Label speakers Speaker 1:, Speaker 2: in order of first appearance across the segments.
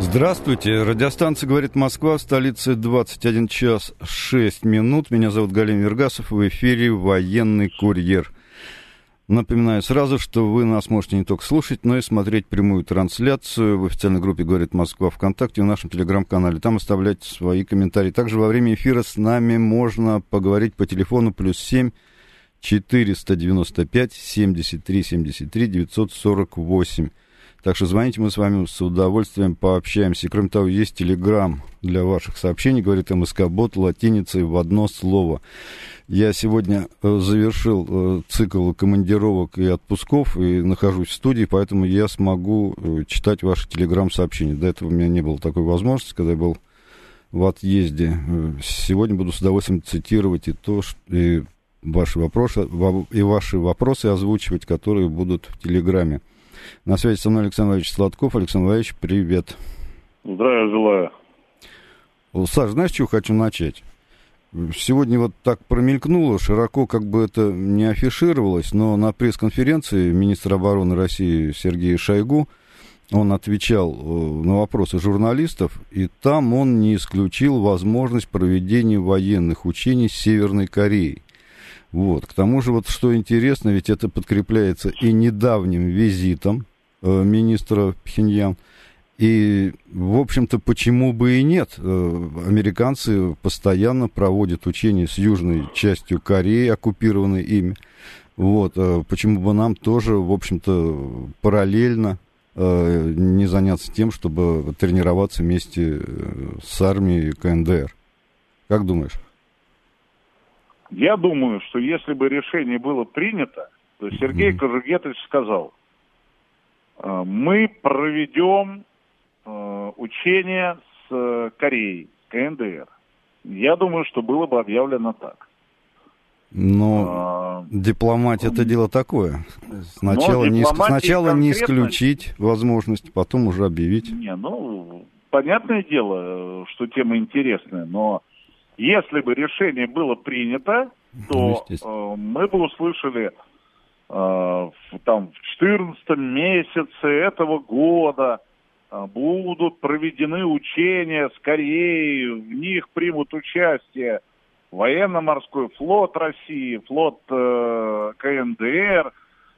Speaker 1: Здравствуйте. Радиостанция «Говорит Москва», столица 21 час 6 минут. Меня зовут Галим Вергасов. В эфире «Военный курьер». Напоминаю сразу, что вы нас можете не только слушать, но и смотреть прямую трансляцию в официальной группе «Говорит Москва» ВКонтакте в нашем телеграм-канале. Там оставлять свои комментарии. Также во время эфира с нами можно поговорить по телефону плюс 7 495 73 73 948. Так что звоните, мы с вами с удовольствием пообщаемся. Кроме того, есть телеграм для ваших сообщений, говорит МСК-бот латиницей в одно слово. Я сегодня э, завершил э, цикл командировок и отпусков и нахожусь в студии, поэтому я смогу э, читать ваши телеграм-сообщения. До этого у меня не было такой возможности, когда я был в отъезде. Сегодня буду с удовольствием цитировать и то, и ваши вопросы, и ваши вопросы озвучивать, которые будут в Телеграме. На связи со мной Александр Владимирович Сладков. Александр Владимирович, привет.
Speaker 2: Здравия желаю.
Speaker 1: Саш, знаешь, чего хочу начать? Сегодня вот так промелькнуло, широко как бы это не афишировалось, но на пресс-конференции министра обороны России Сергей Шойгу, он отвечал э, на вопросы журналистов, и там он не исключил возможность проведения военных учений с Северной Кореей. Вот. К тому же, вот что интересно, ведь это подкрепляется и недавним визитом э, министра Пхеньян. И, в общем-то, почему бы и нет? Э, американцы постоянно проводят учения с южной частью Кореи, оккупированной ими. Вот. Э, почему бы нам тоже, в общем-то, параллельно э, не заняться тем, чтобы тренироваться вместе с армией КНДР? Как думаешь?
Speaker 2: Я думаю, что если бы решение было принято, то Сергей mm-hmm. Кожугетович сказал, «Э, мы проведем э, учение с э, Кореей, КНДР. Я думаю, что было бы объявлено так.
Speaker 1: Но а, дипломатия это дело такое. Сначала, не, сначала не исключить возможность, потом уже объявить.
Speaker 2: Не, ну, понятное дело, что тема интересная, но если бы решение было принято, то ну, э, мы бы услышали э, там в 14 месяце этого года э, будут проведены учения с Кореей, в них примут участие военно-морской флот России, флот э, КНДР,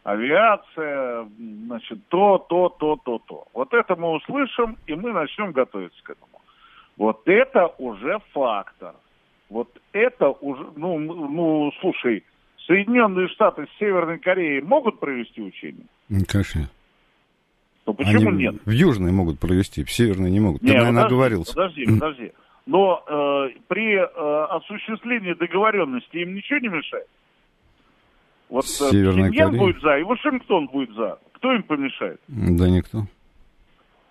Speaker 2: авиация, значит, то, то, то, то, то. Вот это мы услышим, и мы начнем готовиться к этому. Вот это уже фактор. Вот это уже, ну, ну, слушай, Соединенные Штаты с Северной Кореей могут провести учения?
Speaker 1: Конечно.
Speaker 2: Ну почему
Speaker 1: Они
Speaker 2: нет?
Speaker 1: В Южной могут провести, в Северной не могут. Ты,
Speaker 2: нет,
Speaker 1: наверное,
Speaker 2: подожди,
Speaker 1: оговорился.
Speaker 2: Подожди, подожди. Но э, при э, осуществлении договоренности им ничего не мешает? Вот э, Северная Пхеньян Корея. будет за, и Вашингтон будет за. Кто им помешает?
Speaker 1: Да никто.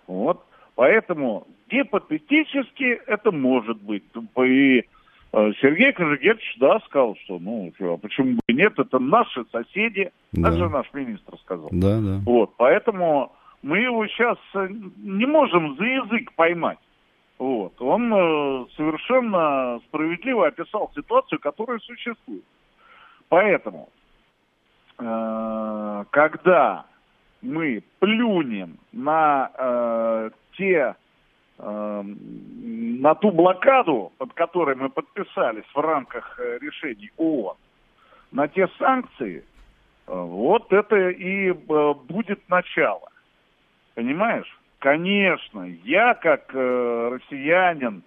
Speaker 2: Вот. Поэтому гипотетически это может быть. И Сергей Кожегетович, да, сказал, что, ну, а почему бы нет, это наши соседи, да. даже наш министр сказал.
Speaker 1: Да, да.
Speaker 2: Вот, поэтому мы его сейчас э, не можем за язык поймать. Вот, он э, совершенно справедливо описал ситуацию, которая существует. Поэтому, э, когда мы плюнем на э, те на ту блокаду, под которой мы подписались в рамках э, решений ООН, на те санкции, э, вот это и э, будет начало. Понимаешь? Конечно, я как россиянин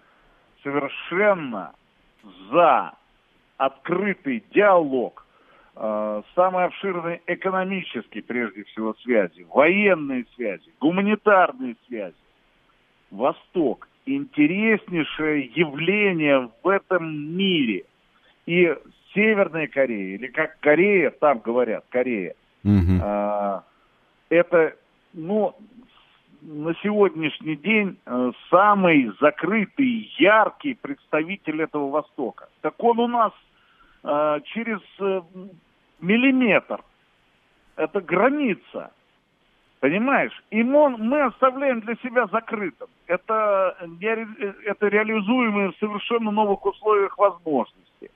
Speaker 2: совершенно за открытый диалог, самый обширный экономический, прежде всего, связи, военные связи, гуманитарные связи, Восток интереснейшее явление в этом мире. И Северная Корея, или как Корея, там говорят, Корея, угу. а, это, ну, на сегодняшний день э, самый закрытый, яркий представитель этого Востока. Так он у нас э, через э, миллиметр. Это граница. Понимаешь? И мы, оставляем для себя закрытым. Это, это реализуемые в совершенно новых условиях возможности.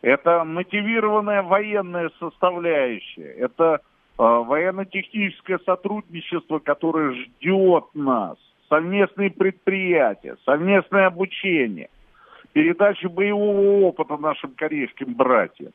Speaker 2: Это мотивированная военная составляющая. Это а, военно-техническое сотрудничество, которое ждет нас, совместные предприятия, совместное обучение, передача боевого опыта нашим корейским братьям.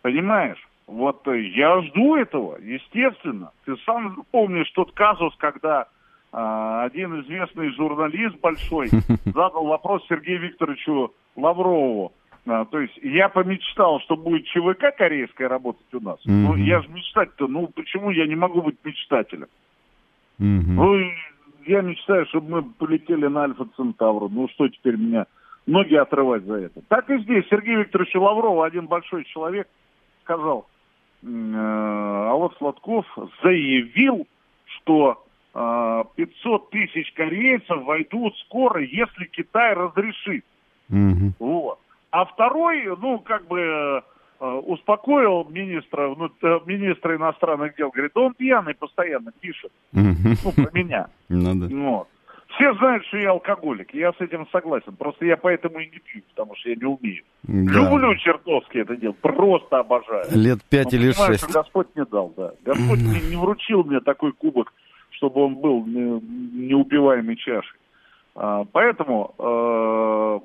Speaker 2: Понимаешь? Вот я жду этого, естественно. Ты сам помнишь тот казус, когда э, один известный журналист большой задал вопрос Сергею Викторовичу Лаврову. А, то есть я помечтал, что будет ЧВК корейская работать у нас. Mm-hmm. Ну, я же мечтать-то, ну почему я не могу быть мечтателем? Mm-hmm. Ну, я мечтаю, чтобы мы полетели на Альфа Центавру. Ну что теперь меня ноги отрывать за это? Так и здесь Сергей Викторович Лавров, один большой человек, сказал, э, а вот Сладков заявил, что э, 500 тысяч корейцев войдут скоро, если Китай разрешит. Mm-hmm. Вот. А второй, ну, как бы э, успокоил министра, ну, министра иностранных дел, говорит, да он пьяный постоянно пишет, ну, про меня. Ну, да. Вот. Все знают, что я алкоголик, я с этим согласен, просто я поэтому и не пью, потому что я не умею. Да. Люблю чертовски это делать, просто обожаю.
Speaker 1: Лет пять или шесть.
Speaker 2: Что Господь не дал, да. Господь не, не вручил мне такой кубок, чтобы он был неупиваемой чашей. А, поэтому э,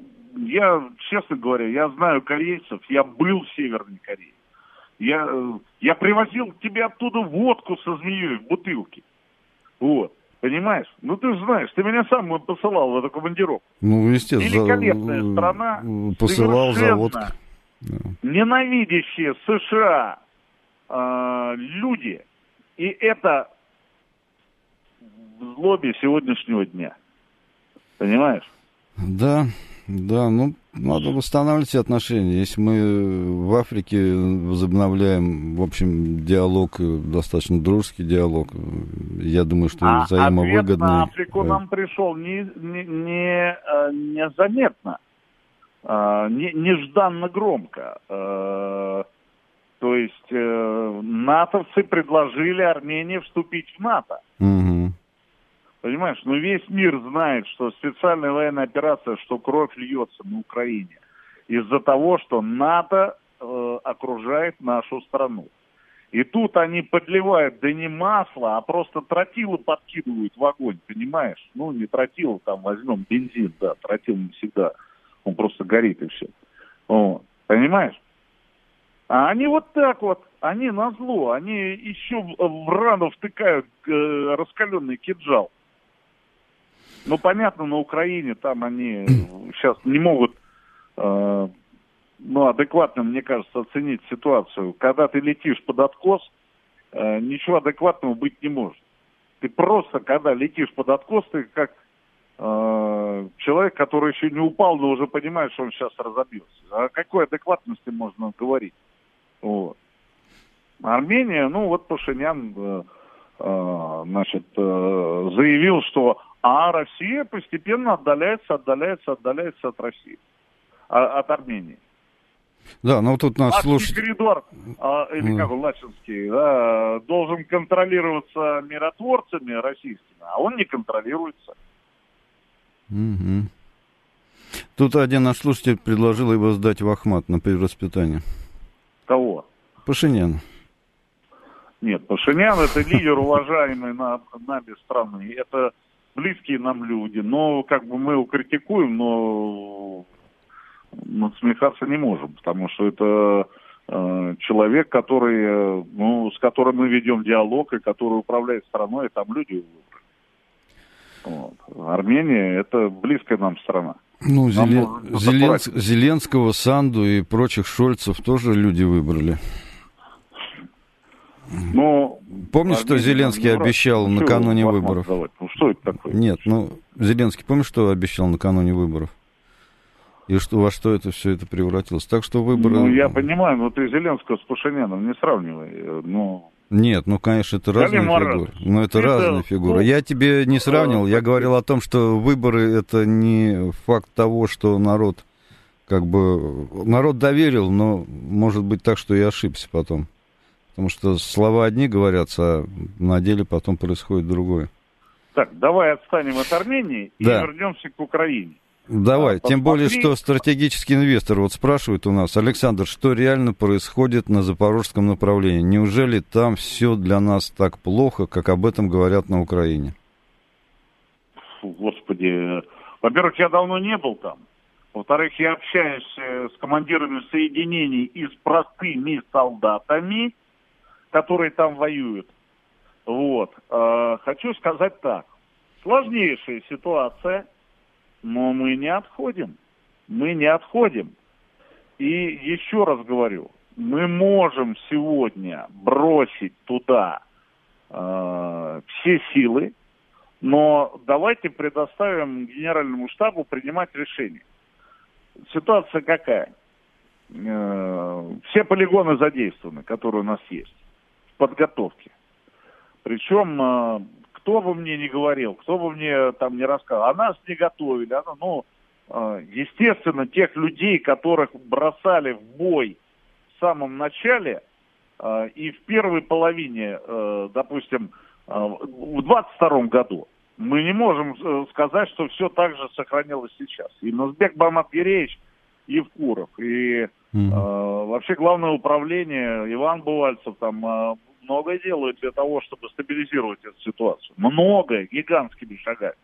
Speaker 2: я, честно говоря, я знаю корейцев, я был в Северной Корее. Я, э, я привозил тебе оттуда водку со змеей в бутылке. Вот. Понимаешь? Ну, ты же знаешь, ты меня сам посылал в эту командировку.
Speaker 1: Ну, естественно.
Speaker 2: Великолепная за... страна.
Speaker 1: Посылал. Да.
Speaker 2: Ненавидящие США э, люди. И это в злобе сегодняшнего дня. Понимаешь?
Speaker 1: Да, да, ну, надо восстанавливать отношения. Если мы в Африке возобновляем, в общем, диалог, достаточно дружеский диалог, я думаю, что а взаимовыгодный. на
Speaker 2: Африку нам пришел не, не, не, э, незаметно, не, нежданно громко. Э, то есть э, натовцы предложили Армении вступить в НАТО. Угу. Понимаешь, ну весь мир знает, что специальная военная операция, что кровь льется на Украине из-за того, что НАТО э, окружает нашу страну. И тут они подливают, да не масло, а просто тротилы подкидывают в огонь, понимаешь? Ну, не тротил, там возьмем бензин, да, тротил не всегда, он просто горит и все. Вот. Понимаешь? А они вот так вот, они на зло, они еще в рану втыкают э, раскаленный кинжал. Ну, понятно, на Украине там они сейчас не могут, э, ну, адекватно, мне кажется, оценить ситуацию. Когда ты летишь под откос, э, ничего адекватного быть не может. Ты просто, когда летишь под откос, ты как э, человек, который еще не упал, но уже понимает, что он сейчас разобьется. О какой адекватности можно говорить? Вот. Армения, ну, вот Пашинян, э, э, значит, э, заявил, что а Россия постепенно отдаляется, отдаляется, отдаляется от России, а, от Армении.
Speaker 1: Да, ну тут наш слушатель...
Speaker 2: коридор, а, или как он, Лачинский, да, должен контролироваться миротворцами российскими, а он не контролируется.
Speaker 1: Угу. Тут один наш слушатель предложил его сдать в Ахмат на перевоспитание.
Speaker 2: Кого?
Speaker 1: Пашинян.
Speaker 2: Нет, Пашинян это лидер, уважаемый на, нами страны. Это близкие нам люди. Но как бы мы его критикуем, но насмехаться не можем, потому что это э, человек, который, э, ну, с которым мы ведем диалог и который управляет страной, и там люди вот. Армения это близкая нам страна.
Speaker 1: Ну, Зелен... Зеленс... Зеленского, Санду и прочих Шольцев тоже люди выбрали.
Speaker 2: Но
Speaker 1: помнишь, что Зеленский обещал ну, накануне выборов?
Speaker 2: Ну что это такое?
Speaker 1: Нет, ну Зеленский, помнишь, что обещал накануне выборов? И что, во что это все это превратилось? Так что выборы...
Speaker 2: Ну, я понимаю, но ты Зеленского с Пашиняном не сравнивай. Ну,
Speaker 1: Нет, ну, конечно, это разные фигуры. Но это, это разные фигуры. Ну, я тебе не сравнивал, я говорил о том, что выборы это не факт того, что народ как бы... Народ доверил, но может быть так, что и ошибся потом. Потому что слова одни говорятся, а на деле потом происходит другое.
Speaker 2: Так, давай отстанем от Армении и да. вернемся к Украине.
Speaker 1: Давай, а, тем более, что стратегический инвестор вот спрашивает у нас, Александр, что реально происходит на запорожском направлении? Неужели там все для нас так плохо, как об этом говорят на Украине?
Speaker 2: Фу, господи, во-первых, я давно не был там. Во-вторых, я общаюсь э, с командирами соединений и с простыми солдатами, которые там воюют. Вот. Э, хочу сказать так. Сложнейшая ситуация – но мы не отходим. Мы не отходим. И еще раз говорю, мы можем сегодня бросить туда э, все силы, но давайте предоставим генеральному штабу принимать решения. Ситуация какая? Э, все полигоны задействованы, которые у нас есть в подготовке. Причем э, кто бы мне не говорил, кто бы мне там не рассказал, а нас не готовили, она, ну, э, естественно, тех людей, которых бросали в бой в самом начале э, и в первой половине, э, допустим, в 22 году, мы не можем сказать, что все так же сохранилось сейчас. И Назбек Баматгиреевич Евкуров, и mm-hmm. э, вообще главное управление Иван Бувальцев, там многое делают для того, чтобы стабилизировать эту ситуацию. Многое, гигантскими шагами.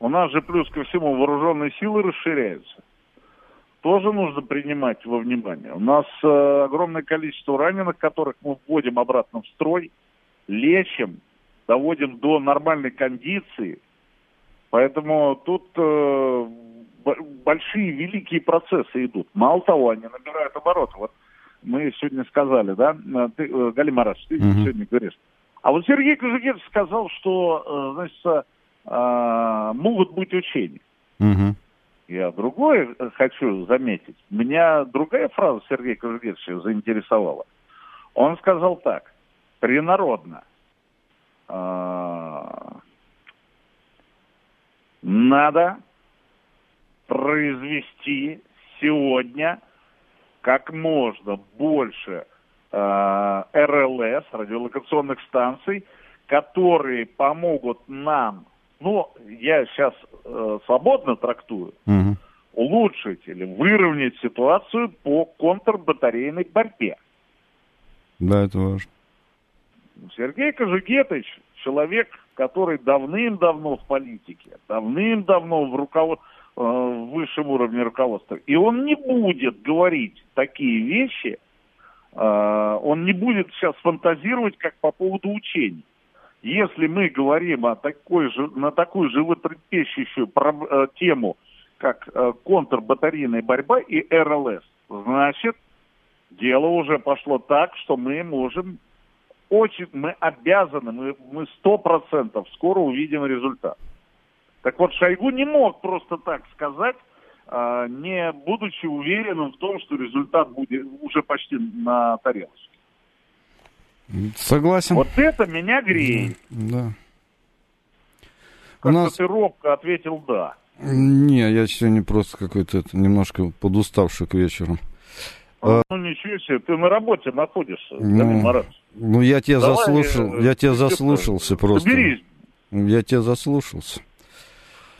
Speaker 2: У нас же плюс ко всему вооруженные силы расширяются. Тоже нужно принимать во внимание. У нас э, огромное количество раненых, которых мы вводим обратно в строй, лечим, доводим до нормальной кондиции. Поэтому тут э, большие, великие процессы идут. Мало того, они набирают обороты. Вот мы сегодня сказали, да, э, ты, э, Гали Мараш, ты угу. сегодня говоришь. А вот Сергей Кожугетов сказал, что, э, значит, могут быть учения. Угу. Я другое хочу заметить. Меня другая фраза Сергея Кожугетовича заинтересовала. Он сказал так, принародно. Надо произвести сегодня как можно больше э, РЛС, радиолокационных станций, которые помогут нам, ну, я сейчас э, свободно трактую, угу. улучшить или выровнять ситуацию по контрбатарейной борьбе.
Speaker 1: Да, это важно.
Speaker 2: Сергей Кожугетович, человек, который давным-давно в политике, давным-давно в руководстве, высшем уровне руководства. И он не будет говорить такие вещи, э, он не будет сейчас фантазировать как по поводу учений. Если мы говорим о такой же, на такую животрепещущую э, тему, как контрбатарейная борьба и РЛС, значит, дело уже пошло так, что мы можем очень, мы обязаны, мы сто процентов скоро увидим результат. Так вот, Шойгу не мог просто так сказать, а, не будучи уверенным в том, что результат будет уже почти на тарелочке.
Speaker 1: Согласен.
Speaker 2: Вот это меня греет.
Speaker 1: Да.
Speaker 2: Как-то нас... ты робко ответил «да».
Speaker 1: Не, я сегодня просто какой-то немножко подуставший к вечеру.
Speaker 2: А, ну, ничего себе, ты на работе находишься, ну,
Speaker 1: Ну, я тебя Давай, заслушал, я тебя заслушался просто. Соберись. Я тебя заслушался.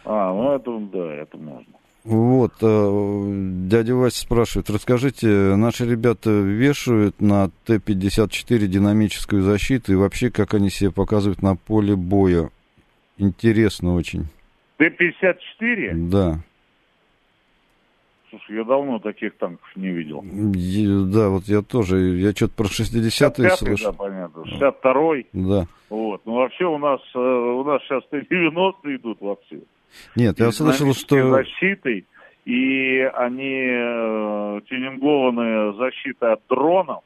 Speaker 2: А, ну это да, это можно.
Speaker 1: Вот, э, дядя Вася спрашивает, расскажите, наши ребята вешают на Т-54 динамическую защиту и вообще, как они себя показывают на поле боя? Интересно очень.
Speaker 2: Т-54?
Speaker 1: Да.
Speaker 2: Слушай, я давно таких танков не видел.
Speaker 1: Я, да, вот я тоже, я что-то про 60-е
Speaker 2: слышал. Да, понятно, 62-й.
Speaker 1: Да.
Speaker 2: Вот, ну вообще у нас, э, у нас сейчас Т-90 идут вовсю.
Speaker 1: Нет, я слышал, что...
Speaker 2: защитой, и они э, тюнингованные защиты от дронов.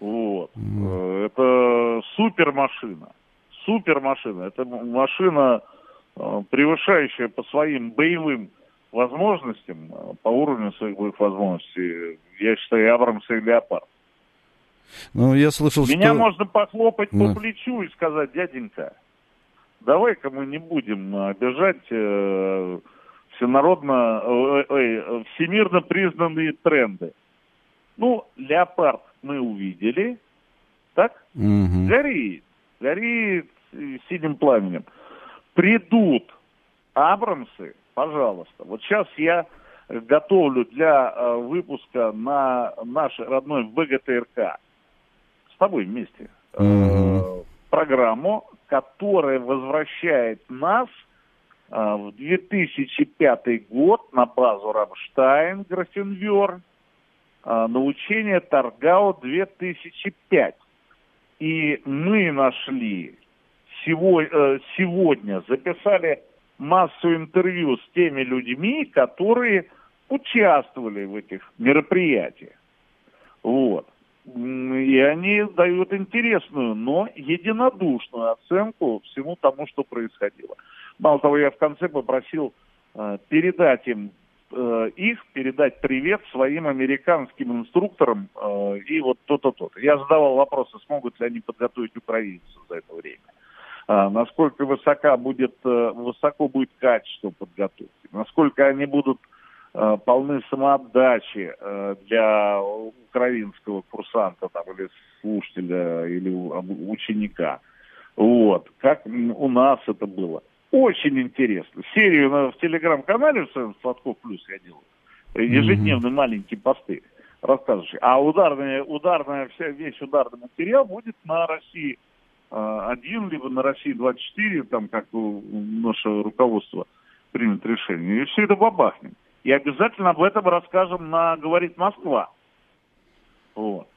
Speaker 2: Вот. Mm. Это супер машина. Супер машина. Это машина, э, превышающая по своим боевым возможностям, э, по уровню своих боевых возможностей, я считаю, Абрамс и Леопард.
Speaker 1: Ну, я слышал,
Speaker 2: Меня
Speaker 1: что...
Speaker 2: можно похлопать ну. по плечу и сказать, дяденька, давай-ка мы не будем обижать э, всенародно, э, э, всемирно признанные тренды. Ну, леопард мы увидели, так? Угу. Горит, горит синим пламенем. Придут Абрамсы, пожалуйста. Вот сейчас я готовлю для э, выпуска на наш родной ВГТРК с тобой вместе э, программу, которая возвращает нас э, в 2005 год на базу Рамштайн, Графенвер, э, на учение Таргау 2005. И мы нашли э, сегодня записали массу интервью с теми людьми, которые участвовали в этих мероприятиях. Вот. И они дают интересную, но единодушную оценку всему тому, что происходило. Мало того, я в конце попросил э, передать им э, их, передать привет своим американским инструкторам э, и вот то-то, то-то. Я задавал вопросы, смогут ли они подготовить украинцев за это время. А, насколько высока будет, э, высоко будет качество подготовки, насколько они будут э, полны самоотдачи э, для украинского курсанта там, или слушателя, или ученика. Вот. Как у нас это было. Очень интересно. Серию в телеграм-канале в своем Сладков Плюс я делаю. Ежедневные mm-hmm. маленькие посты рассказывающие. А ударная, ударная, вся, весь ударный материал будет на России один, либо на России 24, там как наше руководство примет решение. И все это бабахнем. И обязательно об этом расскажем на «Говорит Москва». Вот.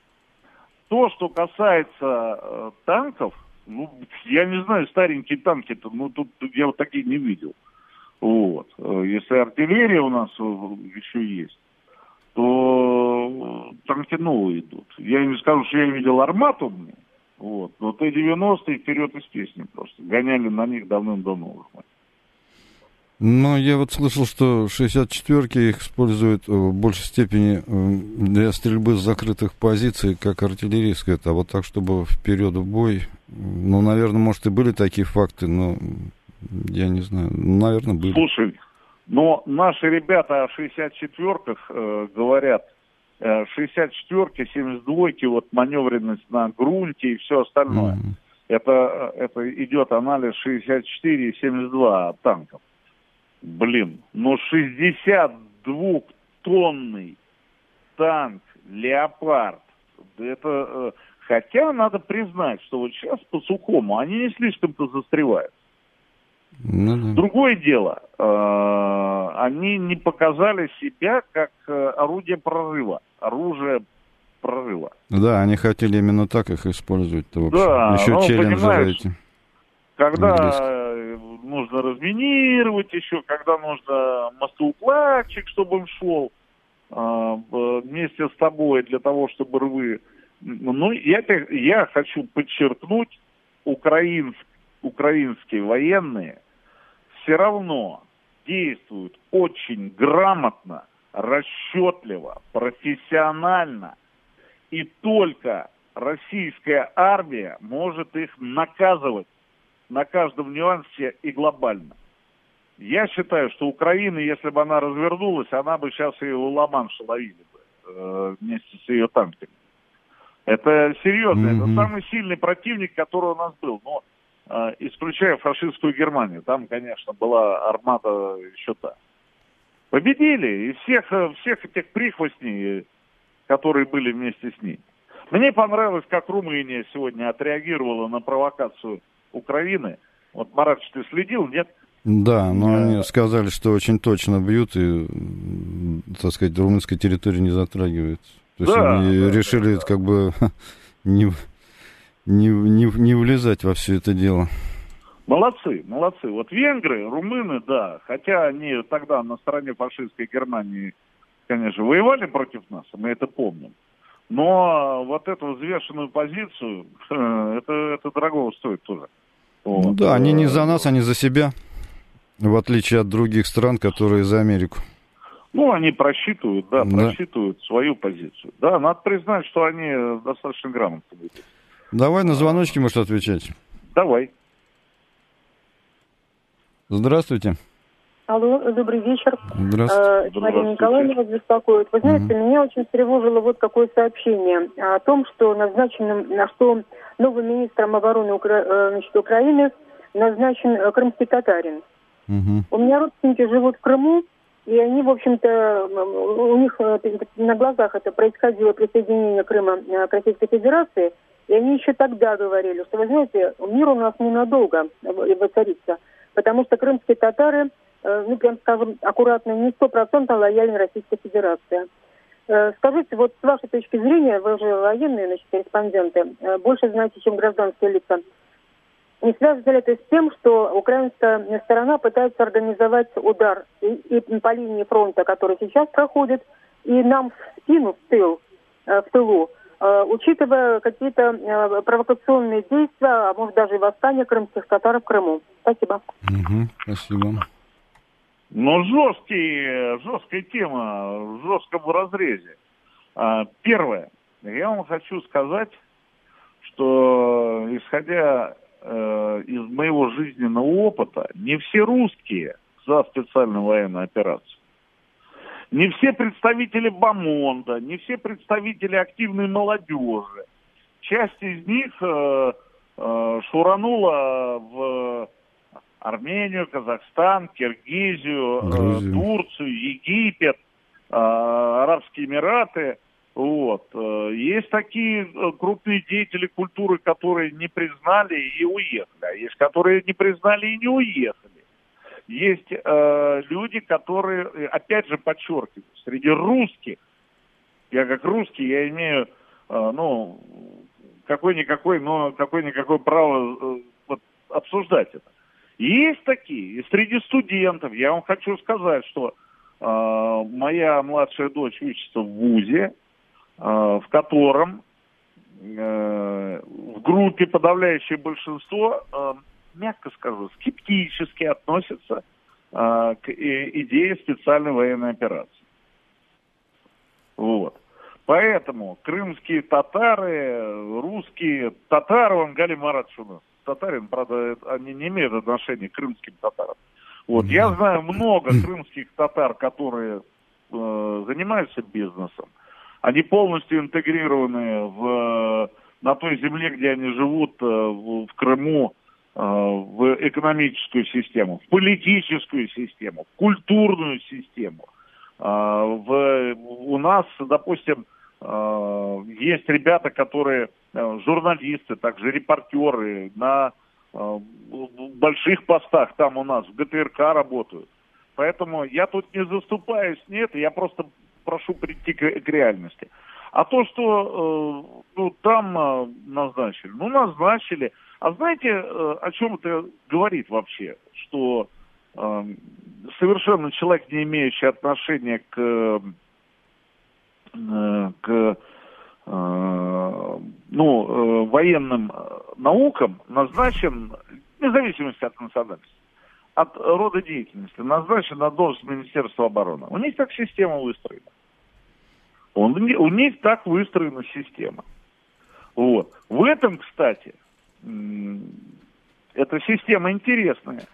Speaker 2: То, что касается э, танков, ну, я не знаю, старенькие танки-то, ну, тут, я вот такие не видел. Вот. Э, если артиллерия у нас э, еще есть, то танки новые идут. Я не скажу, что я видел армату, вот. Но Т-90 вперед из песни просто. Гоняли на них давным-давно уже.
Speaker 1: Ну, я вот слышал, что 64-ки их используют в большей степени э, для стрельбы с закрытых позиций, как артиллерийская. А вот так, чтобы вперед в бой, ну, наверное, может, и были такие факты, но я не знаю. Наверное, были.
Speaker 2: Слушай, но наши ребята о 64-ках э, говорят, 64-ки, э, 72-ки, вот маневренность на грунте и все остальное. Mm-hmm. Это, это идет анализ 64 и 72 танков. Блин, ну 62-тонный танк «Леопард», это... Э, хотя надо признать, что вот сейчас по сухому они не слишком-то застревают. Ну, да. Другое дело, э, они не показали себя как э, орудие прорыва, оружие прорыва.
Speaker 1: Да, они хотели именно так их использовать. да, еще ну, челленджеры эти.
Speaker 2: Когда нужно разминировать еще, когда нужно мостоукладчик, чтобы он шел э, вместе с тобой для того, чтобы рвы. Ну, я, я хочу подчеркнуть, украинск, украинские военные все равно действуют очень грамотно, расчетливо, профессионально. И только российская армия может их наказывать на каждом нюансе и глобально. Я считаю, что Украина, если бы она развернулась, она бы сейчас и Ла-Манша ловили бы э, вместе с ее танками. Это серьезно, mm-hmm. это самый сильный противник, который у нас был. Но а, исключая фашистскую Германию. Там, конечно, была армада еще та. Победили, и всех, всех этих прихвостней, которые были вместе с ней. Мне понравилось, как Румыния сегодня отреагировала на провокацию Украины. Вот, Марат, ты следил, нет?
Speaker 1: Да, но они сказали, что очень точно бьют и, так сказать, румынская территория не затрагивается. То есть да, они да, решили да, да. как бы не, не, не, не влезать во все это дело.
Speaker 2: Молодцы, молодцы. Вот венгры, румыны, да, хотя они тогда на стороне фашистской Германии, конечно, воевали против нас, мы это помним. Но вот эту взвешенную позицию, это, это дорого стоит тоже.
Speaker 1: Вот. Ну да, они не за нас, они за себя, в отличие от других стран, которые за Америку.
Speaker 2: Ну, они просчитывают, да, да, просчитывают свою позицию. Да, надо признать, что они достаточно грамотно.
Speaker 1: Давай на звоночки, может, отвечать.
Speaker 2: Давай.
Speaker 1: Здравствуйте.
Speaker 3: Алло, добрый вечер.
Speaker 1: Здравствуйте.
Speaker 3: Э, Мария Николаевна вас беспокоит. Вы знаете, угу. меня очень встревожило вот какое сообщение о том, что назначенным, на что новым министром обороны Укра... Э, значит, Украины назначен э, крымский татарин. Угу. У меня родственники живут в Крыму, и они, в общем-то, у них на глазах это происходило присоединение Крыма к Российской Федерации, и они еще тогда говорили, что, вы знаете, мир у нас ненадолго воцарится, потому что крымские татары ну, прям скажем, аккуратно, не стопроцентно лояльны Российской Федерации. Э, скажите, вот с вашей точки зрения, вы же военные, значит, корреспонденты, э, больше знаете, чем гражданские лица. Не связано ли это с тем, что украинская сторона пытается организовать удар и, и по линии фронта, который сейчас проходит, и нам в спину, в тыл, в тылу, учитывая какие-то провокационные действия, а может даже и восстание крымских татар в Крыму? Спасибо.
Speaker 1: Угу, спасибо.
Speaker 2: Но жесткий, жесткая тема, в жестком разрезе. А, первое. Я вам хочу сказать, что исходя э, из моего жизненного опыта, не все русские за специальную военную операцию. Не все представители Бамонда, не все представители активной молодежи. Часть из них э, э, шуранула в Армению, Казахстан, Киргизию, э, Грузию. Турцию, Египет, э, Арабские Эмираты. Вот. Э, есть такие крупные деятели культуры, которые не признали и уехали, а есть, которые не признали и не уехали. Есть э, люди, которые, опять же подчеркиваю, среди русских, я как русский, я имею, э, ну, какой-никакой, но какой-никакой право э, вот, обсуждать это. Есть такие. И среди студентов, я вам хочу сказать, что э, моя младшая дочь учится в ВУЗе, э, в котором э, в группе подавляющее большинство, э, мягко скажу, скептически относятся э, к идее специальной военной операции. Вот. Поэтому крымские татары, русские татары, у нас татарин, правда, они не имеют отношения к крымским татарам. Вот, я знаю много крымских татар, которые э, занимаются бизнесом. Они полностью интегрированы в, на той земле, где они живут, э, в, в Крыму, э, в экономическую систему, в политическую систему, в культурную систему. Э, в, у нас, допустим, э, есть ребята, которые журналисты, также репортеры на э, больших постах там у нас, в ГТРК работают. Поэтому я тут не заступаюсь, нет, я просто прошу прийти к, к реальности. А то, что э, ну, там э, назначили, ну, назначили. А знаете, э, о чем это говорит вообще? Что э, совершенно человек, не имеющий отношения к, э, к ну, э, военным э, наукам назначен, вне зависимости от национальности, от рода деятельности, назначен на должность Министерства обороны. У них так система выстроена. Он, у них так выстроена система. Вот. В этом, кстати, эта система интересная.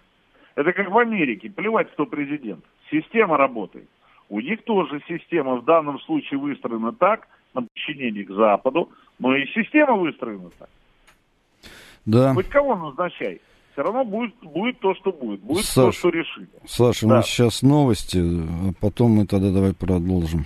Speaker 2: Это как в Америке, плевать, кто президент. Система работает. У них тоже система в данном случае выстроена так, на подчинении к Западу, но и система выстроена так.
Speaker 1: Да.
Speaker 2: Хоть кого назначай. Все равно будет, будет то, что будет. Будет Саш, то, что решили.
Speaker 1: Саша, да. у нас сейчас новости, а потом мы тогда давай продолжим.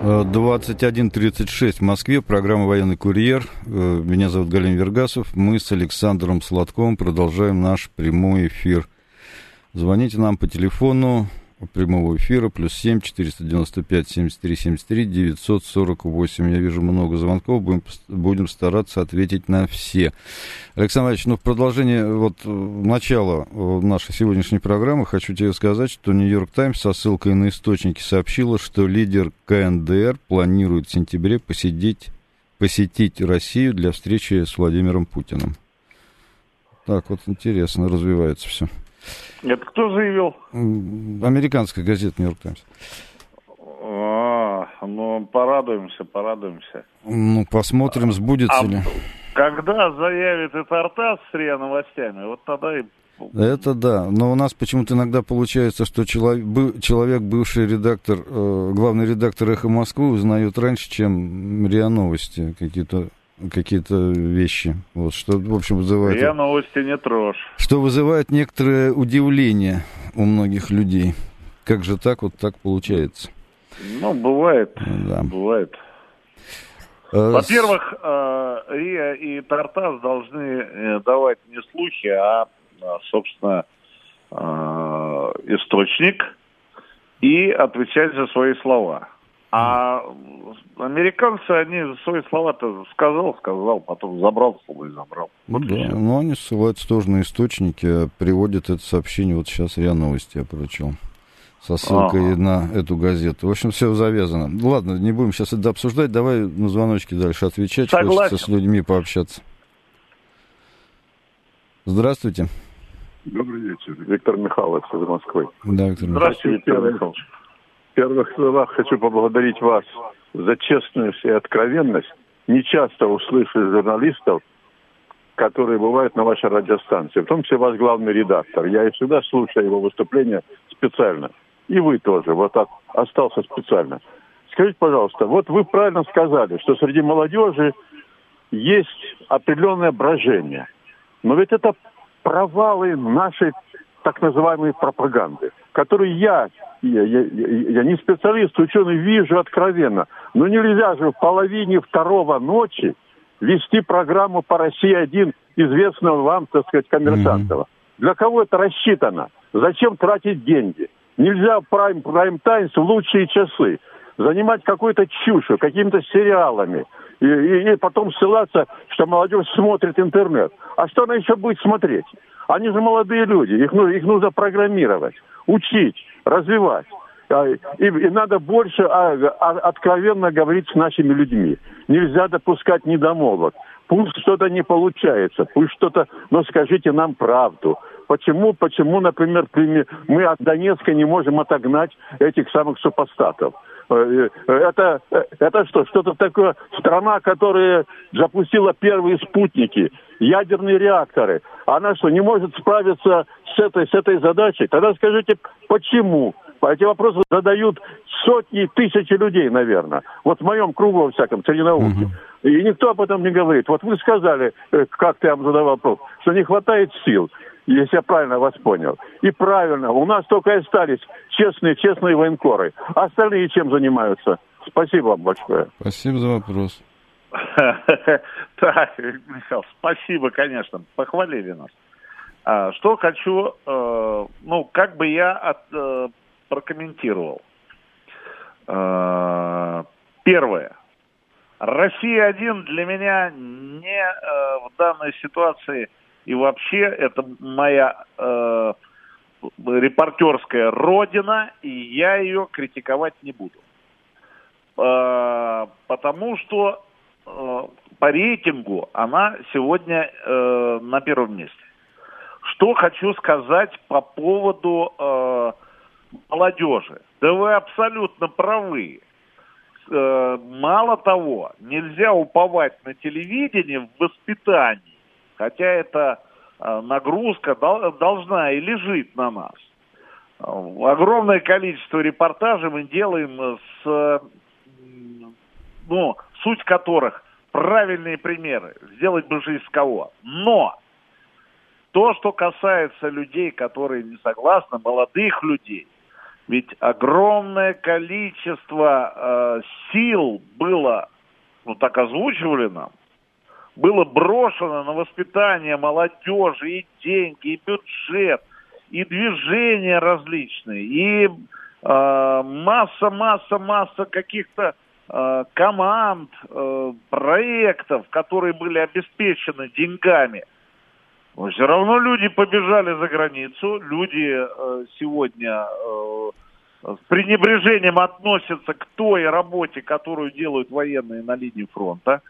Speaker 1: 21.36 в Москве, программа «Военный курьер». Э, меня зовут Галин Вергасов. Мы с Александром Сладковым продолжаем наш прямой эфир. Звоните нам по телефону прямого эфира, плюс 7 495 73 73 948. Я вижу много звонков, будем, будем стараться ответить на все. Александр Ильич, ну в продолжение вот э, начала э, нашей сегодняшней программы хочу тебе сказать, что Нью-Йорк Таймс со ссылкой на источники сообщила, что лидер КНДР планирует в сентябре посетить, посетить Россию для встречи с Владимиром Путиным. Так вот интересно развивается все.
Speaker 2: Это кто заявил?
Speaker 1: Американская газета «Нью-Йорк Таймс».
Speaker 2: А, ну, порадуемся, порадуемся.
Speaker 1: Ну, посмотрим, сбудется а, ли.
Speaker 2: Когда заявит это РТАС с РИА новостями, вот тогда и...
Speaker 1: Это да, но у нас почему-то иногда получается, что человек, бывший редактор, э, главный редактор «Эхо Москвы» узнает раньше, чем РИА Новости какие-то какие-то вещи, вот, что, в общем, вызывает...
Speaker 2: Я новости не трожь.
Speaker 1: Что вызывает некоторое удивление у многих людей. Как же так вот так получается?
Speaker 2: Ну, бывает, да. бывает. Э, Во-первых, э, РИА и Тартас должны э, давать не слухи, а, собственно, источник и отвечать за свои слова. А американцы, они свои слова-то сказал, сказал, потом забрал слово и забрал.
Speaker 1: Ну вот да, но ну, они ссылаются тоже на источники, приводят это сообщение, вот сейчас РИА Новости я прочел, со ссылкой ага. на эту газету. В общем, все завязано. Ладно, не будем сейчас это обсуждать, давай на звоночки дальше отвечать, Согласен. хочется с людьми пообщаться. Здравствуйте.
Speaker 4: Добрый вечер. Виктор Михайлович из Москвы.
Speaker 1: Да, Виктор
Speaker 2: Михайлович. Здравствуйте, Виктор Михайлович
Speaker 4: первых словах хочу поблагодарить вас за честность и откровенность. Не часто услышишь журналистов, которые бывают на вашей радиостанции, в том числе ваш главный редактор. Я и всегда слушаю его выступления специально. И вы тоже, вот так, остался специально. Скажите, пожалуйста, вот вы правильно сказали, что среди молодежи есть определенное брожение. Но ведь это провалы нашей так называемой пропаганды, которую я, я, я, я не специалист, ученый, вижу откровенно. Но нельзя же в половине второго ночи вести программу по России-1 известного вам, так сказать, коммерсантова. Mm-hmm. Для кого это рассчитано? Зачем тратить деньги? Нельзя прайм, прайм-таймс в лучшие часы занимать какой-то чушью, какими-то сериалами, и, и, и потом ссылаться, что молодежь смотрит интернет. А что она еще будет смотреть? Они же молодые люди, их, ну, их нужно программировать, учить, развивать. А, и, и надо больше а, а, откровенно говорить с нашими людьми. Нельзя допускать недомолвок. Пусть что-то не получается, пусть что-то, но скажите нам правду. Почему, почему, например, мы от Донецка не можем отогнать этих самых супостатов? Э, э, это, э, это что? Что-то такое, страна, которая запустила первые спутники, ядерные реакторы. Она что, не может справиться с этой, с этой задачей? Тогда скажите, почему? Эти вопросы задают сотни, тысячи людей, наверное. Вот в моем кругу, во всяком, среди науки. И никто об этом не говорит. Вот вы сказали, как ты вам задал вопрос, что не хватает сил если я правильно вас понял. И правильно, у нас только и остались честные, честные военкоры. А остальные чем занимаются? Спасибо вам большое.
Speaker 1: Спасибо за вопрос.
Speaker 2: Так, Михаил, спасибо, конечно, похвалили нас. А, что хочу, э, ну, как бы я э, прокомментировал. Э, первое. Россия-1 для меня не в данной ситуации – и вообще это моя э, репортерская родина, и я ее критиковать не буду. Э, потому что э, по рейтингу она сегодня э, на первом месте. Что хочу сказать по поводу э, молодежи. Да вы абсолютно правы. Э, мало того, нельзя уповать на телевидение в воспитании хотя эта нагрузка должна и лежит на нас. Огромное количество репортажей мы делаем с, ну, суть которых правильные примеры, сделать бы жизнь с кого. Но то, что касается людей, которые не согласны, молодых людей, ведь огромное количество э, сил было, ну так озвучивали нам, было брошено на воспитание молодежи и деньги, и бюджет, и движения различные, и э, масса, масса, масса каких-то э, команд, э, проектов, которые были обеспечены деньгами. Но все равно люди побежали за границу, люди э, сегодня э, с пренебрежением относятся к той работе, которую делают военные на линии фронта.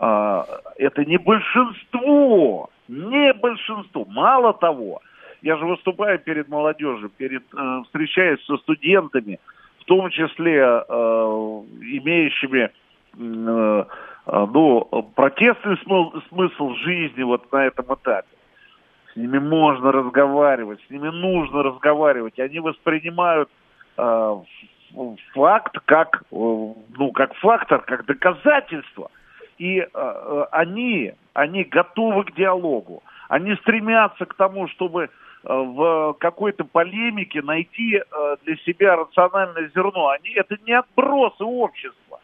Speaker 2: Это не большинство, не большинство. Мало того, я же выступаю перед молодежью, перед, э, встречаюсь со студентами, в том числе э, имеющими э, э, ну, протестный смысл, смысл жизни вот на этом этапе. С ними можно разговаривать, с ними нужно разговаривать. Они воспринимают э, факт как, э, ну, как фактор, как доказательство. И э, э они, они готовы к диалогу. Они стремятся к тому, чтобы Э, в какой-то полемике найти э, для себя рациональное зерно. Они, это не отбросы общества.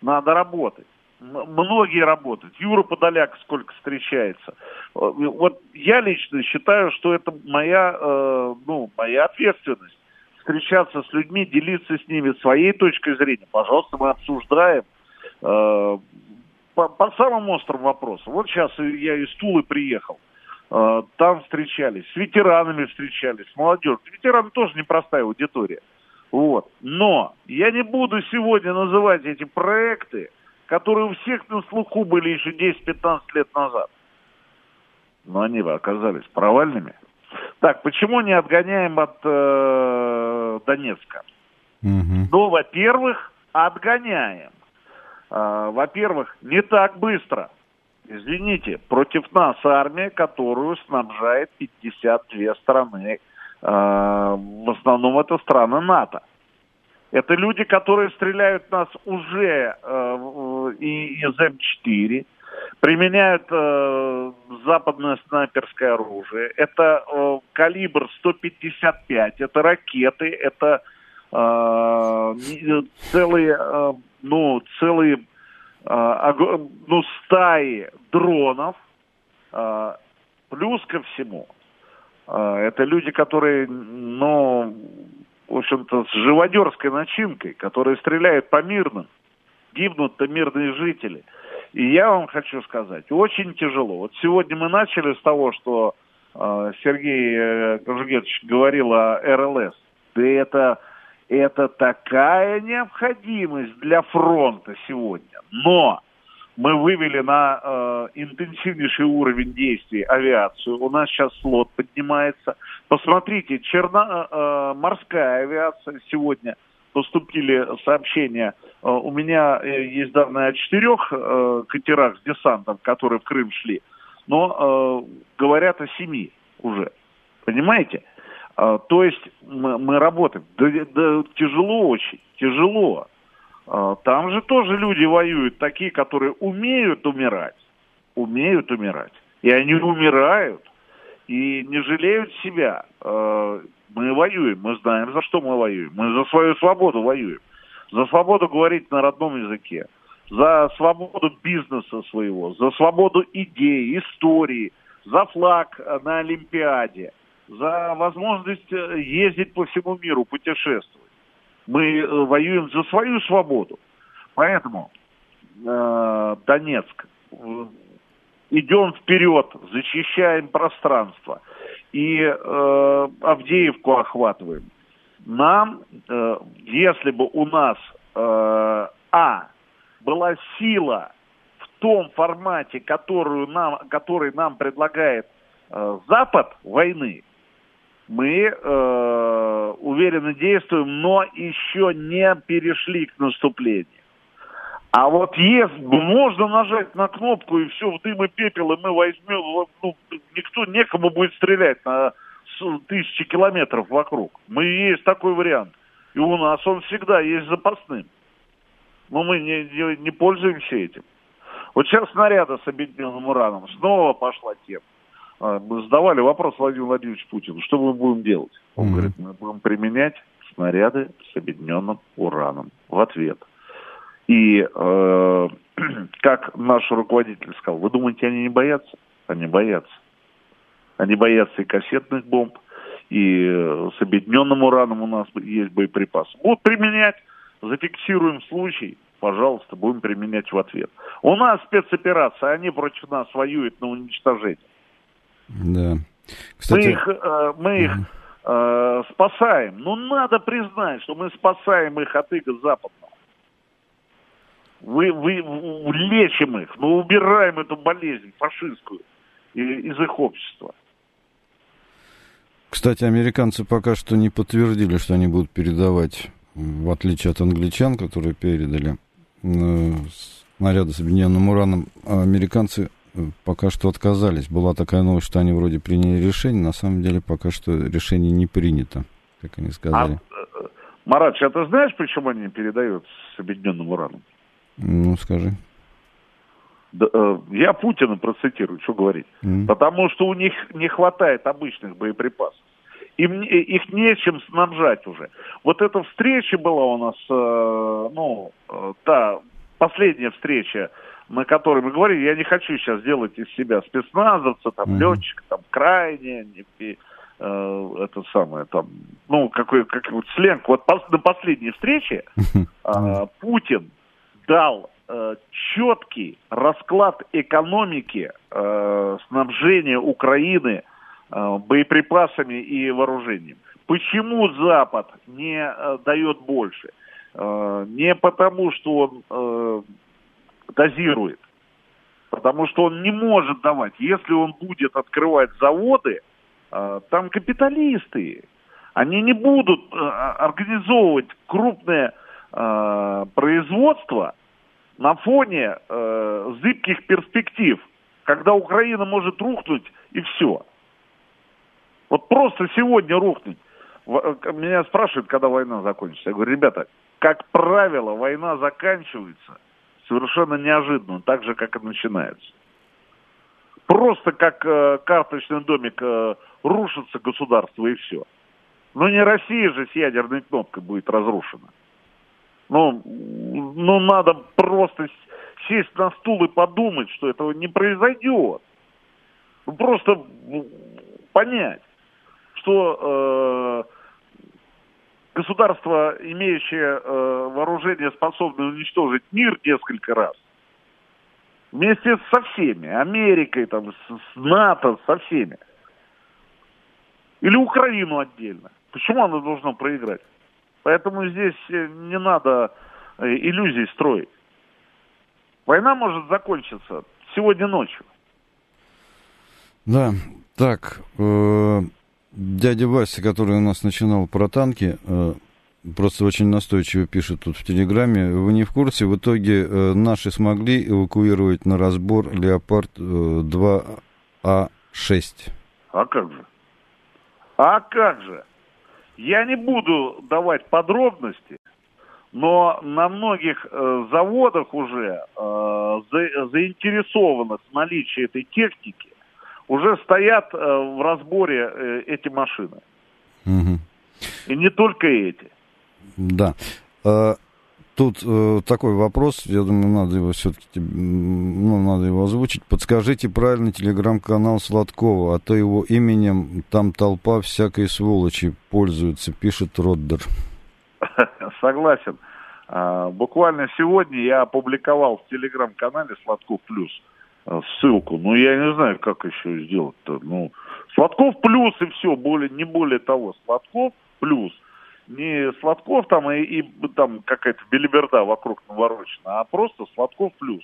Speaker 2: Надо работать. Многие работают. Юра Подоляк сколько встречается. Вот я лично считаю, что это моя, ну, моя ответственность. Встречаться с людьми, делиться с ними своей точкой зрения. Пожалуйста, мы обсуждаем по, по самым острым вопросам. Вот сейчас я из Тулы приехал. Э, там встречались, с ветеранами встречались, с молодежью. Ветераны тоже непростая аудитория. Вот. Но я не буду сегодня называть эти проекты, которые у всех на слуху были еще 10-15 лет назад. Но они оказались провальными. Так, почему не отгоняем от э, Донецка? Угу. Ну, во-первых, отгоняем. Э, во-первых, не так быстро. Извините, против нас армия, которую снабжает 52 страны. Э, в основном это страны НАТО. Это люди, которые стреляют нас уже э, из М4, применяют э, западное снайперское оружие. Это э, калибр 155, это ракеты, это целые, э, ну, целые а, ну, стаи дронов, а, плюс ко всему, а, это люди, которые, ну, в общем-то, с живодерской начинкой, которые стреляют по мирным, гибнут-то мирные жители. И я вам хочу сказать, очень тяжело. Вот сегодня мы начали с того, что э, Сергей э, Кожугетович говорил о РЛС. Да это это такая необходимость для фронта сегодня. Но мы вывели на э, интенсивнейший уровень действий авиацию. У нас сейчас слот поднимается. Посмотрите, черно, э, э морская авиация сегодня поступили сообщения. Э, у меня э, есть данные о четырех э, катерах с десантом, которые в Крым шли. Но э, говорят о семи уже. Понимаете? А, то есть мы, мы работаем. Да, да, тяжело очень, тяжело. А, там же тоже люди воюют, такие, которые умеют умирать. Умеют умирать. И они умирают. И не жалеют себя. А, мы воюем, мы знаем, за что мы воюем. Мы за свою свободу воюем. За свободу говорить на родном языке. За свободу бизнеса своего. За свободу идей, истории. За флаг на Олимпиаде за возможность э, ездить по всему миру, путешествовать. Мы э, воюем за свою свободу. Поэтому э, Донецк, э, идем вперед, защищаем пространство и э, Авдеевку охватываем. Нам, э, если бы у нас э, а была сила в том формате, которую нам, который нам предлагает э, Запад войны, мы э, уверенно действуем, но еще не перешли к наступлению. А вот если можно нажать на кнопку и все в дым и пепел, и мы возьмем, ну, никто некому будет стрелять на тысячи километров вокруг. Мы есть такой вариант. И у нас он всегда есть запасным. Но мы не, не, не пользуемся этим. Вот сейчас снаряды с объединенным ураном. Снова пошла тема. А, мы задавали вопрос Владимиру Владимировичу Путину, что мы будем делать? Он mm-hmm. говорит, мы будем применять снаряды с объединенным ураном в ответ. И э, как наш руководитель сказал, вы думаете, они не боятся? Они боятся. Они боятся и кассетных бомб, и с объединенным ураном у нас есть боеприпасы. Будут применять, зафиксируем случай, пожалуйста, будем применять в ответ. У нас спецоперация, они против нас воюют на уничтожение.
Speaker 1: Да.
Speaker 2: Кстати... Мы их, э, мы их э, спасаем. Но надо признать, что мы спасаем их от иго западного. Вы, вы, лечим их, мы убираем эту болезнь фашистскую из их общества.
Speaker 1: Кстати, американцы пока что не подтвердили, что они будут передавать, в отличие от англичан, которые передали э, снаряды с объединенным ураном, а американцы э, пока что отказались. Была такая новость, что они вроде приняли решение, на самом деле пока что решение не принято, как они сказали. А,
Speaker 2: э, Марат, а ты знаешь, почему они не передают с объединенным ураном?
Speaker 1: Ну, скажи.
Speaker 2: Да, э, я Путина процитирую, что говорить. Mm. Потому что у них не хватает обычных боеприпасов. Им, их нечем снабжать уже. Вот эта встреча была у нас, э, ну, э, та последняя встреча, на которой мы говорили, я не хочу сейчас делать из себя спецназовца, там, mm-hmm. летчика, там, крайне, не, э, это самое, там, ну, какой, как вот сленг. Вот пос, на последней встрече э, Путин дал э, четкий расклад экономики э, снабжения Украины э, боеприпасами и вооружением. Почему Запад не э, дает больше? Э, не потому, что он э, дозирует, потому что он не может давать. Если он будет открывать заводы, э, там капиталисты, они не будут э, организовывать крупные э, производства на фоне зыбких перспектив, когда Украина может рухнуть и все. Вот просто сегодня рухнуть. Меня спрашивают, когда война закончится. Я говорю, ребята, как правило, война заканчивается совершенно неожиданно, так же, как и начинается. Просто как э, карточный домик э, рушится государство и все. Но не Россия же с ядерной кнопкой будет разрушена. Ну, ну, надо просто сесть на стул и подумать, что этого не произойдет. Просто понять, что э, государство, имеющее э, вооружение, способное уничтожить мир несколько раз, вместе со всеми, Америкой, там, с, с НАТО, со всеми, или Украину отдельно. Почему она должна проиграть? Поэтому здесь э, не надо э, иллюзий строить. Война может закончиться сегодня ночью.
Speaker 1: Да, так, э, дядя Вася, который у нас начинал про танки, э, просто очень настойчиво пишет тут в Телеграме. Вы не в курсе, в итоге э, наши смогли эвакуировать на разбор Леопард э, 2А6.
Speaker 2: А как же? А как же? Я не буду давать подробности, но на многих заводах уже э, за, заинтересованных в наличии этой техники уже стоят э, в разборе э, эти машины. Угу. И не только эти.
Speaker 1: Да. А, Тут э, такой вопрос, я думаю, надо его все-таки, ну, надо его озвучить. Подскажите правильный телеграм-канал Сладкова, а то его именем там толпа всякой сволочи пользуется, пишет Роддер.
Speaker 2: Согласен. А, буквально сегодня я опубликовал в телеграм-канале Сладков Плюс э, ссылку. Ну, я не знаю, как еще сделать-то. Ну, Сладков Плюс и все, более, не более того. Сладков Плюс – не Сладков там и, и там какая-то белиберда вокруг наворочена, а просто Сладков плюс.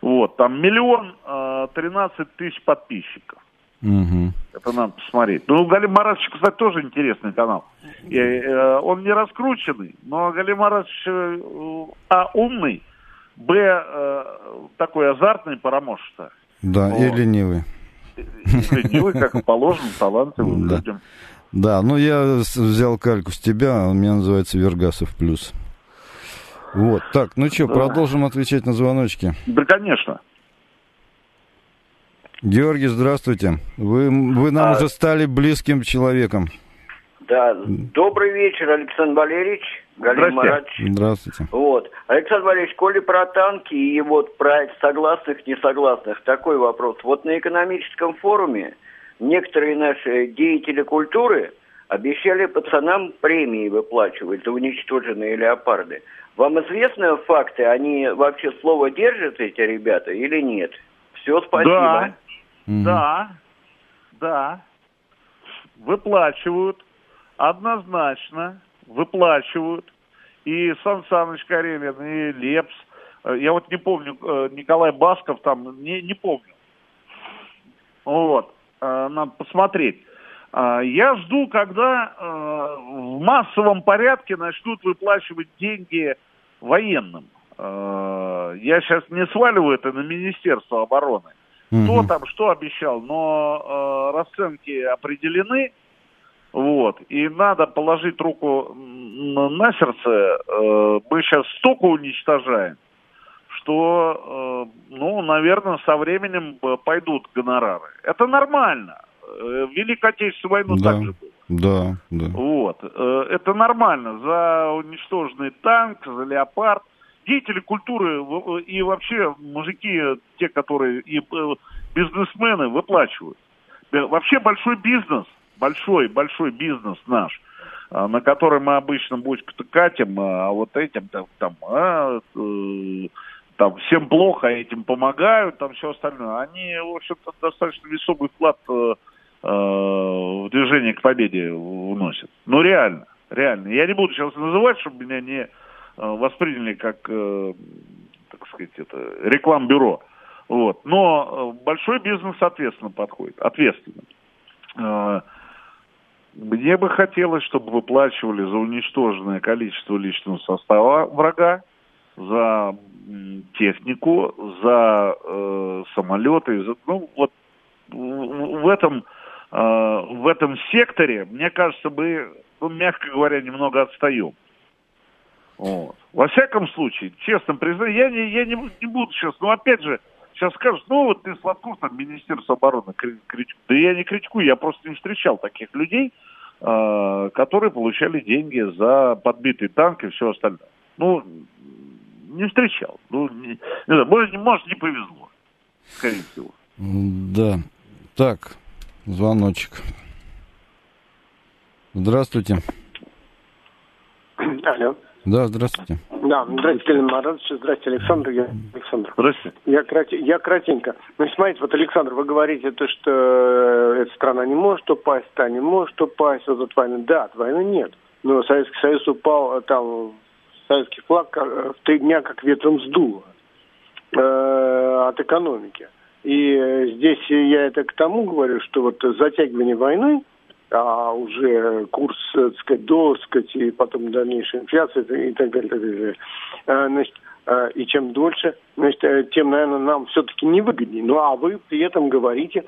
Speaker 2: Вот, там миллион э, тринадцать тысяч подписчиков. Угу. Это надо посмотреть. Ну, Галим Маратович, кстати, тоже интересный канал. И, э, он не раскрученный, но Галим Маратович э, а умный, б э, такой азартный парамош-то.
Speaker 1: Да, вот. и ленивый.
Speaker 2: И ленивый, как и положено, талантливым да. людям.
Speaker 1: Да, ну я взял кальку с тебя, он меня называется Вергасов плюс. Вот, так, ну что, да. продолжим отвечать на звоночки?
Speaker 2: Да, конечно.
Speaker 1: Георгий, здравствуйте. Вы, вы нам а... уже стали близким человеком.
Speaker 5: Да, добрый вечер, Александр Валерьевич.
Speaker 1: Галин Маратович. Здравствуйте.
Speaker 5: Вот. Александр Валерьевич, коли про танки и вот про согласных, несогласных, такой вопрос. Вот на экономическом форуме некоторые наши деятели культуры обещали пацанам премии выплачивать за уничтоженные леопарды. Вам известны факты? Они вообще слово держат, эти ребята, или нет? Все, спасибо.
Speaker 2: Да, да, да. Выплачивают. Однозначно выплачивают. И Сан Саныч Карелин, и Лепс. Я вот не помню, э, Николай Басков там, не, не помню. Вот. Э, надо посмотреть. Э, я жду, когда в массовом порядке начнут выплачивать деньги военным. Я сейчас не сваливаю это на Министерство обороны. Кто там что обещал, но расценки определены. Вот. И надо положить руку на сердце. Э, мы сейчас столько уничтожаем, что, э, ну, наверное, со временем э, пойдут гонорары. Это нормально. Великую Отечественную войну
Speaker 1: да,
Speaker 2: также было.
Speaker 1: Да, да.
Speaker 2: Вот. Это нормально. За уничтоженный танк, за леопард. Деятели культуры и вообще мужики, те, которые и бизнесмены выплачивают. Вообще большой бизнес – большой, большой бизнес наш, а, на который мы обычно бочку-то катим, а вот этим там, там, а, э, там всем плохо, этим помогают, там все остальное. Они, в общем-то, достаточно весомый вклад э, э, в движение к победе вносят. Ну, реально, реально. Я не буду сейчас называть, чтобы меня не э, восприняли как, так сказать, это реклам-бюро. Вот. Но большой бизнес ответственно подходит, ответственно. Мне бы хотелось, чтобы выплачивали за уничтоженное количество личного состава врага, за технику, за э, самолеты, за, ну вот в этом э, в этом секторе, мне кажется, мы, ну, мягко говоря, немного отстаем. Вот. Во всяком случае, честно признаю, я не, я не, не буду сейчас, но опять же, сейчас скажут, ну вот ты Сладков, там, Министерство обороны критикует. Да я не критикую, я просто не встречал таких людей, э, которые получали деньги за подбитый танк и все остальное. Ну, не встречал. Ну, не, не знаю, может, может, не повезло, скорее всего.
Speaker 1: Да. Так, звоночек. Здравствуйте.
Speaker 6: Алло.
Speaker 1: Да, здравствуйте.
Speaker 6: Да, здравствуйте, Ленин Маратович, здравствуйте, Александр. Я Александр.
Speaker 2: Здравствуйте.
Speaker 6: Я, я кратенько. Ну, смотрите, вот, Александр, вы говорите, то, что э, эта страна не может упасть, та не может упасть, вот от войны. Да, от войны нет. Но Советский Союз упал, э, там, советский флаг э, в три дня как ветром сдуло э, от экономики. И здесь я это к тому говорю, что вот затягивание войны, а уже курс, так сказать, доллар, так сказать, и потом дальнейшая инфляция и так далее, так далее. А, значит, а, и чем дольше, значит, э, тем, наверное, нам все-таки невыгоднее. Ну, а вы при этом говорите,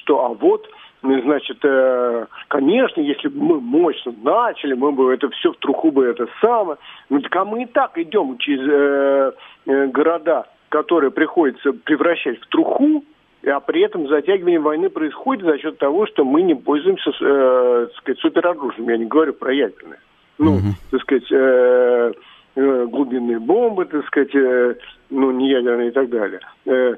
Speaker 6: что, а вот, значит, э, конечно, если бы мы мощно начали, мы бы это все в труху бы это самое. Ну, так а мы и так идем через э, города, которые приходится превращать в труху, а при этом затягивание войны происходит за счет того, что мы не пользуемся, э, так сказать, супероружием. Я не говорю про ядерное. Ну, uh-huh. так сказать, э, э, глубинные бомбы, так сказать, э, ну, не ядерные и так далее. Э,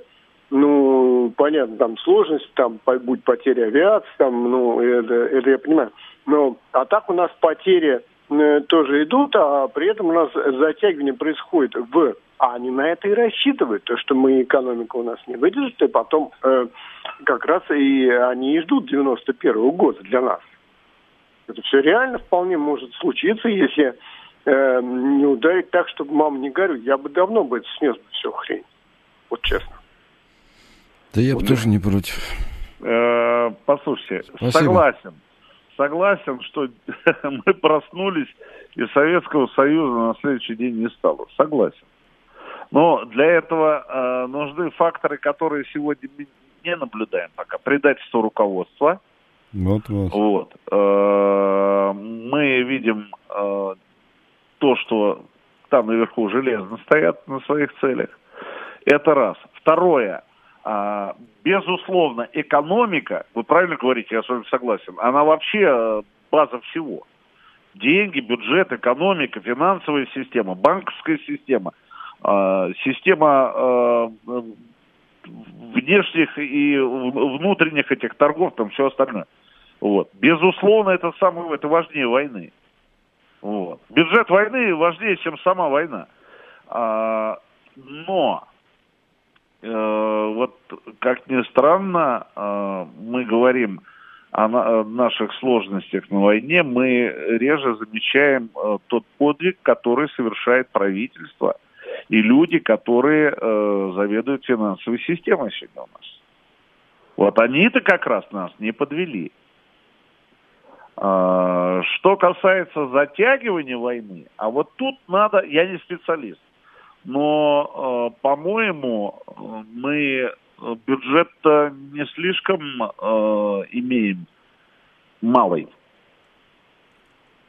Speaker 6: ну, понятно, там сложность, там будет потеря авиации, там, ну, это, это я понимаю. Но, а так у нас потери э, тоже идут, а при этом у нас затягивание происходит в а они на это и рассчитывают, то, что мы экономика у нас не выдержит, и потом э, как раз и они и ждут 91 -го года для нас. Это все реально вполне может случиться, если э, не ударить так, чтобы мама не горюй. Я бы давно бы это снес бы все хрень. Вот честно.
Speaker 1: Да я бы вот тоже не против.
Speaker 2: Э, послушайте, Спасибо. согласен. Согласен, что мы проснулись, и Советского Союза на следующий день не стало. Согласен. Но для этого э, нужны факторы, которые сегодня мы не наблюдаем пока. Предательство руководства.
Speaker 1: Вот, вот.
Speaker 2: вот. Э, мы видим э, то, что там наверху железно стоят на своих целях. Это раз. Второе. Э, безусловно, экономика, вы правильно говорите, я с вами согласен, она вообще э, база всего. Деньги, бюджет, экономика, финансовая система, банковская система – система, а, внешних и внутренних этих торгов, там все остальное. Вот. Безусловно, это самое, это важнее войны. Вот. Бюджет войны важнее, чем сама война. А, но э, вот как ни странно, э, мы говорим о, на, о наших сложностях на войне, мы реже замечаем э, тот подвиг, который совершает правительство и люди, которые э, заведуют финансовой системой сегодня у нас. Вот они-то как раз нас не подвели. А, что касается затягивания войны, а вот тут надо, я не специалист, но, а, по-моему, мы бюджет не слишком а, имеем малый.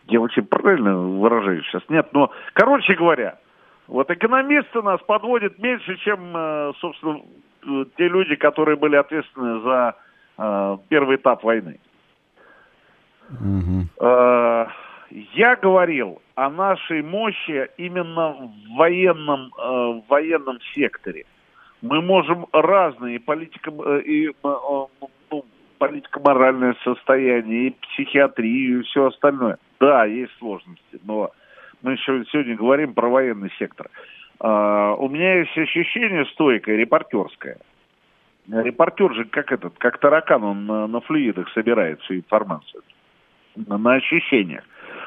Speaker 2: Я очень правильно выражаюсь сейчас. Нет, но, короче говоря, вот экономисты нас подводят меньше, чем, собственно, те люди, которые были ответственны за первый этап войны. Угу. Я говорил о нашей мощи именно в военном, э, в военном секторе. Мы можем разные политико, э, и, ну, политико-моральное состояние, и психиатрию, и все остальное. Да, есть сложности, но мы сегодня говорим про военный сектор. У меня есть ощущение стойкое, репортерское. Репортер же как этот, как таракан, он на, на флюидах собирает всю информацию на ощущениях.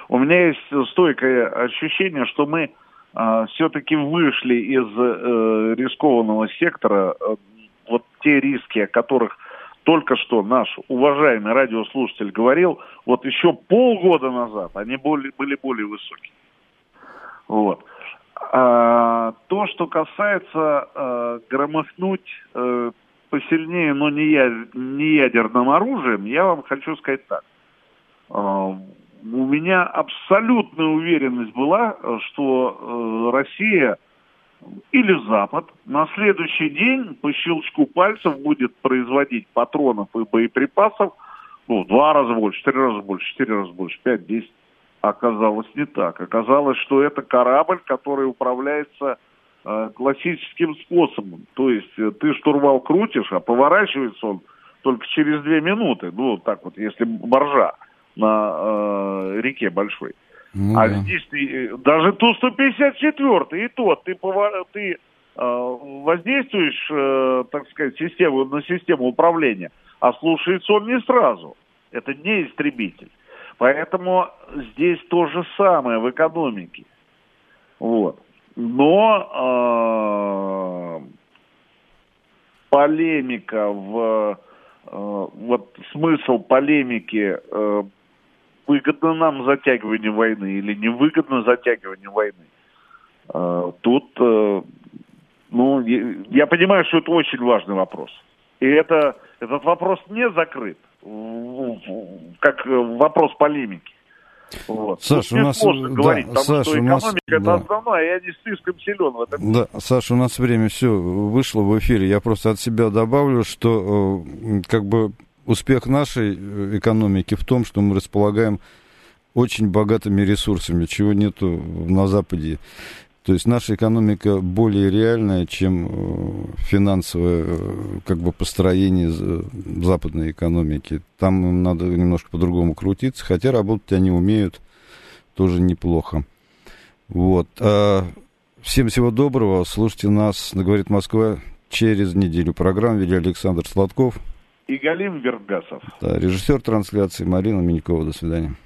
Speaker 2: У меня есть стойкое ощущение, что мы а, все-таки вышли из э, рискованного сектора. Вот те риски, о которых только что наш уважаемый радиослушатель говорил, вот еще полгода назад они были, были более высокие. Вот. А, то, что касается э, громыхнуть э, посильнее, но не, я, не ядерным оружием, я вам хочу сказать так. А, у меня абсолютная уверенность была, что э, Россия или Запад на следующий день по щелчку пальцев будет производить патронов и боеприпасов ну, в два раза больше, три раза больше, четыре раза больше, пять, десять. Оказалось не так. Оказалось, что это корабль, который управляется э, классическим способом. То есть э, ты штурвал крутишь, а поворачивается он только через две минуты. Ну, так вот, если боржа на э, реке большой. Ну, а да. здесь ты, даже Ту-154, и то ты, ты э, воздействуешь, э, так сказать, систему, на систему управления, а слушается он не сразу. Это не истребитель. Поэтому здесь то же самое в экономике. Вот. Но э, полемика в э, вот смысл полемики э, выгодно нам затягивание войны или невыгодно затягивание войны. А, тут, э, ну, я понимаю, что это очень важный вопрос. И это, этот вопрос не закрыт, как вопрос полемики. Вот.
Speaker 1: Саша, у нас да,
Speaker 2: говорить, потому Саша, что экономика нас, это основное, я не слишком силен в этом.
Speaker 1: Да, Саша, у нас время все вышло в эфире. Я просто от себя добавлю, что э, как бы успех нашей э, экономики в том, что мы располагаем очень богатыми ресурсами, чего нету на Западе. То есть наша экономика более реальная, чем э, финансовое э, как бы построение западной экономики. Там им надо немножко по-другому крутиться, хотя работать они умеют тоже неплохо. Вот. А всем всего доброго. Слушайте нас, говорит Москва, через неделю. Программу вели Александр Сладков
Speaker 2: и Галим Вергасов.
Speaker 1: Да, режиссер трансляции Марина Минькова. До свидания.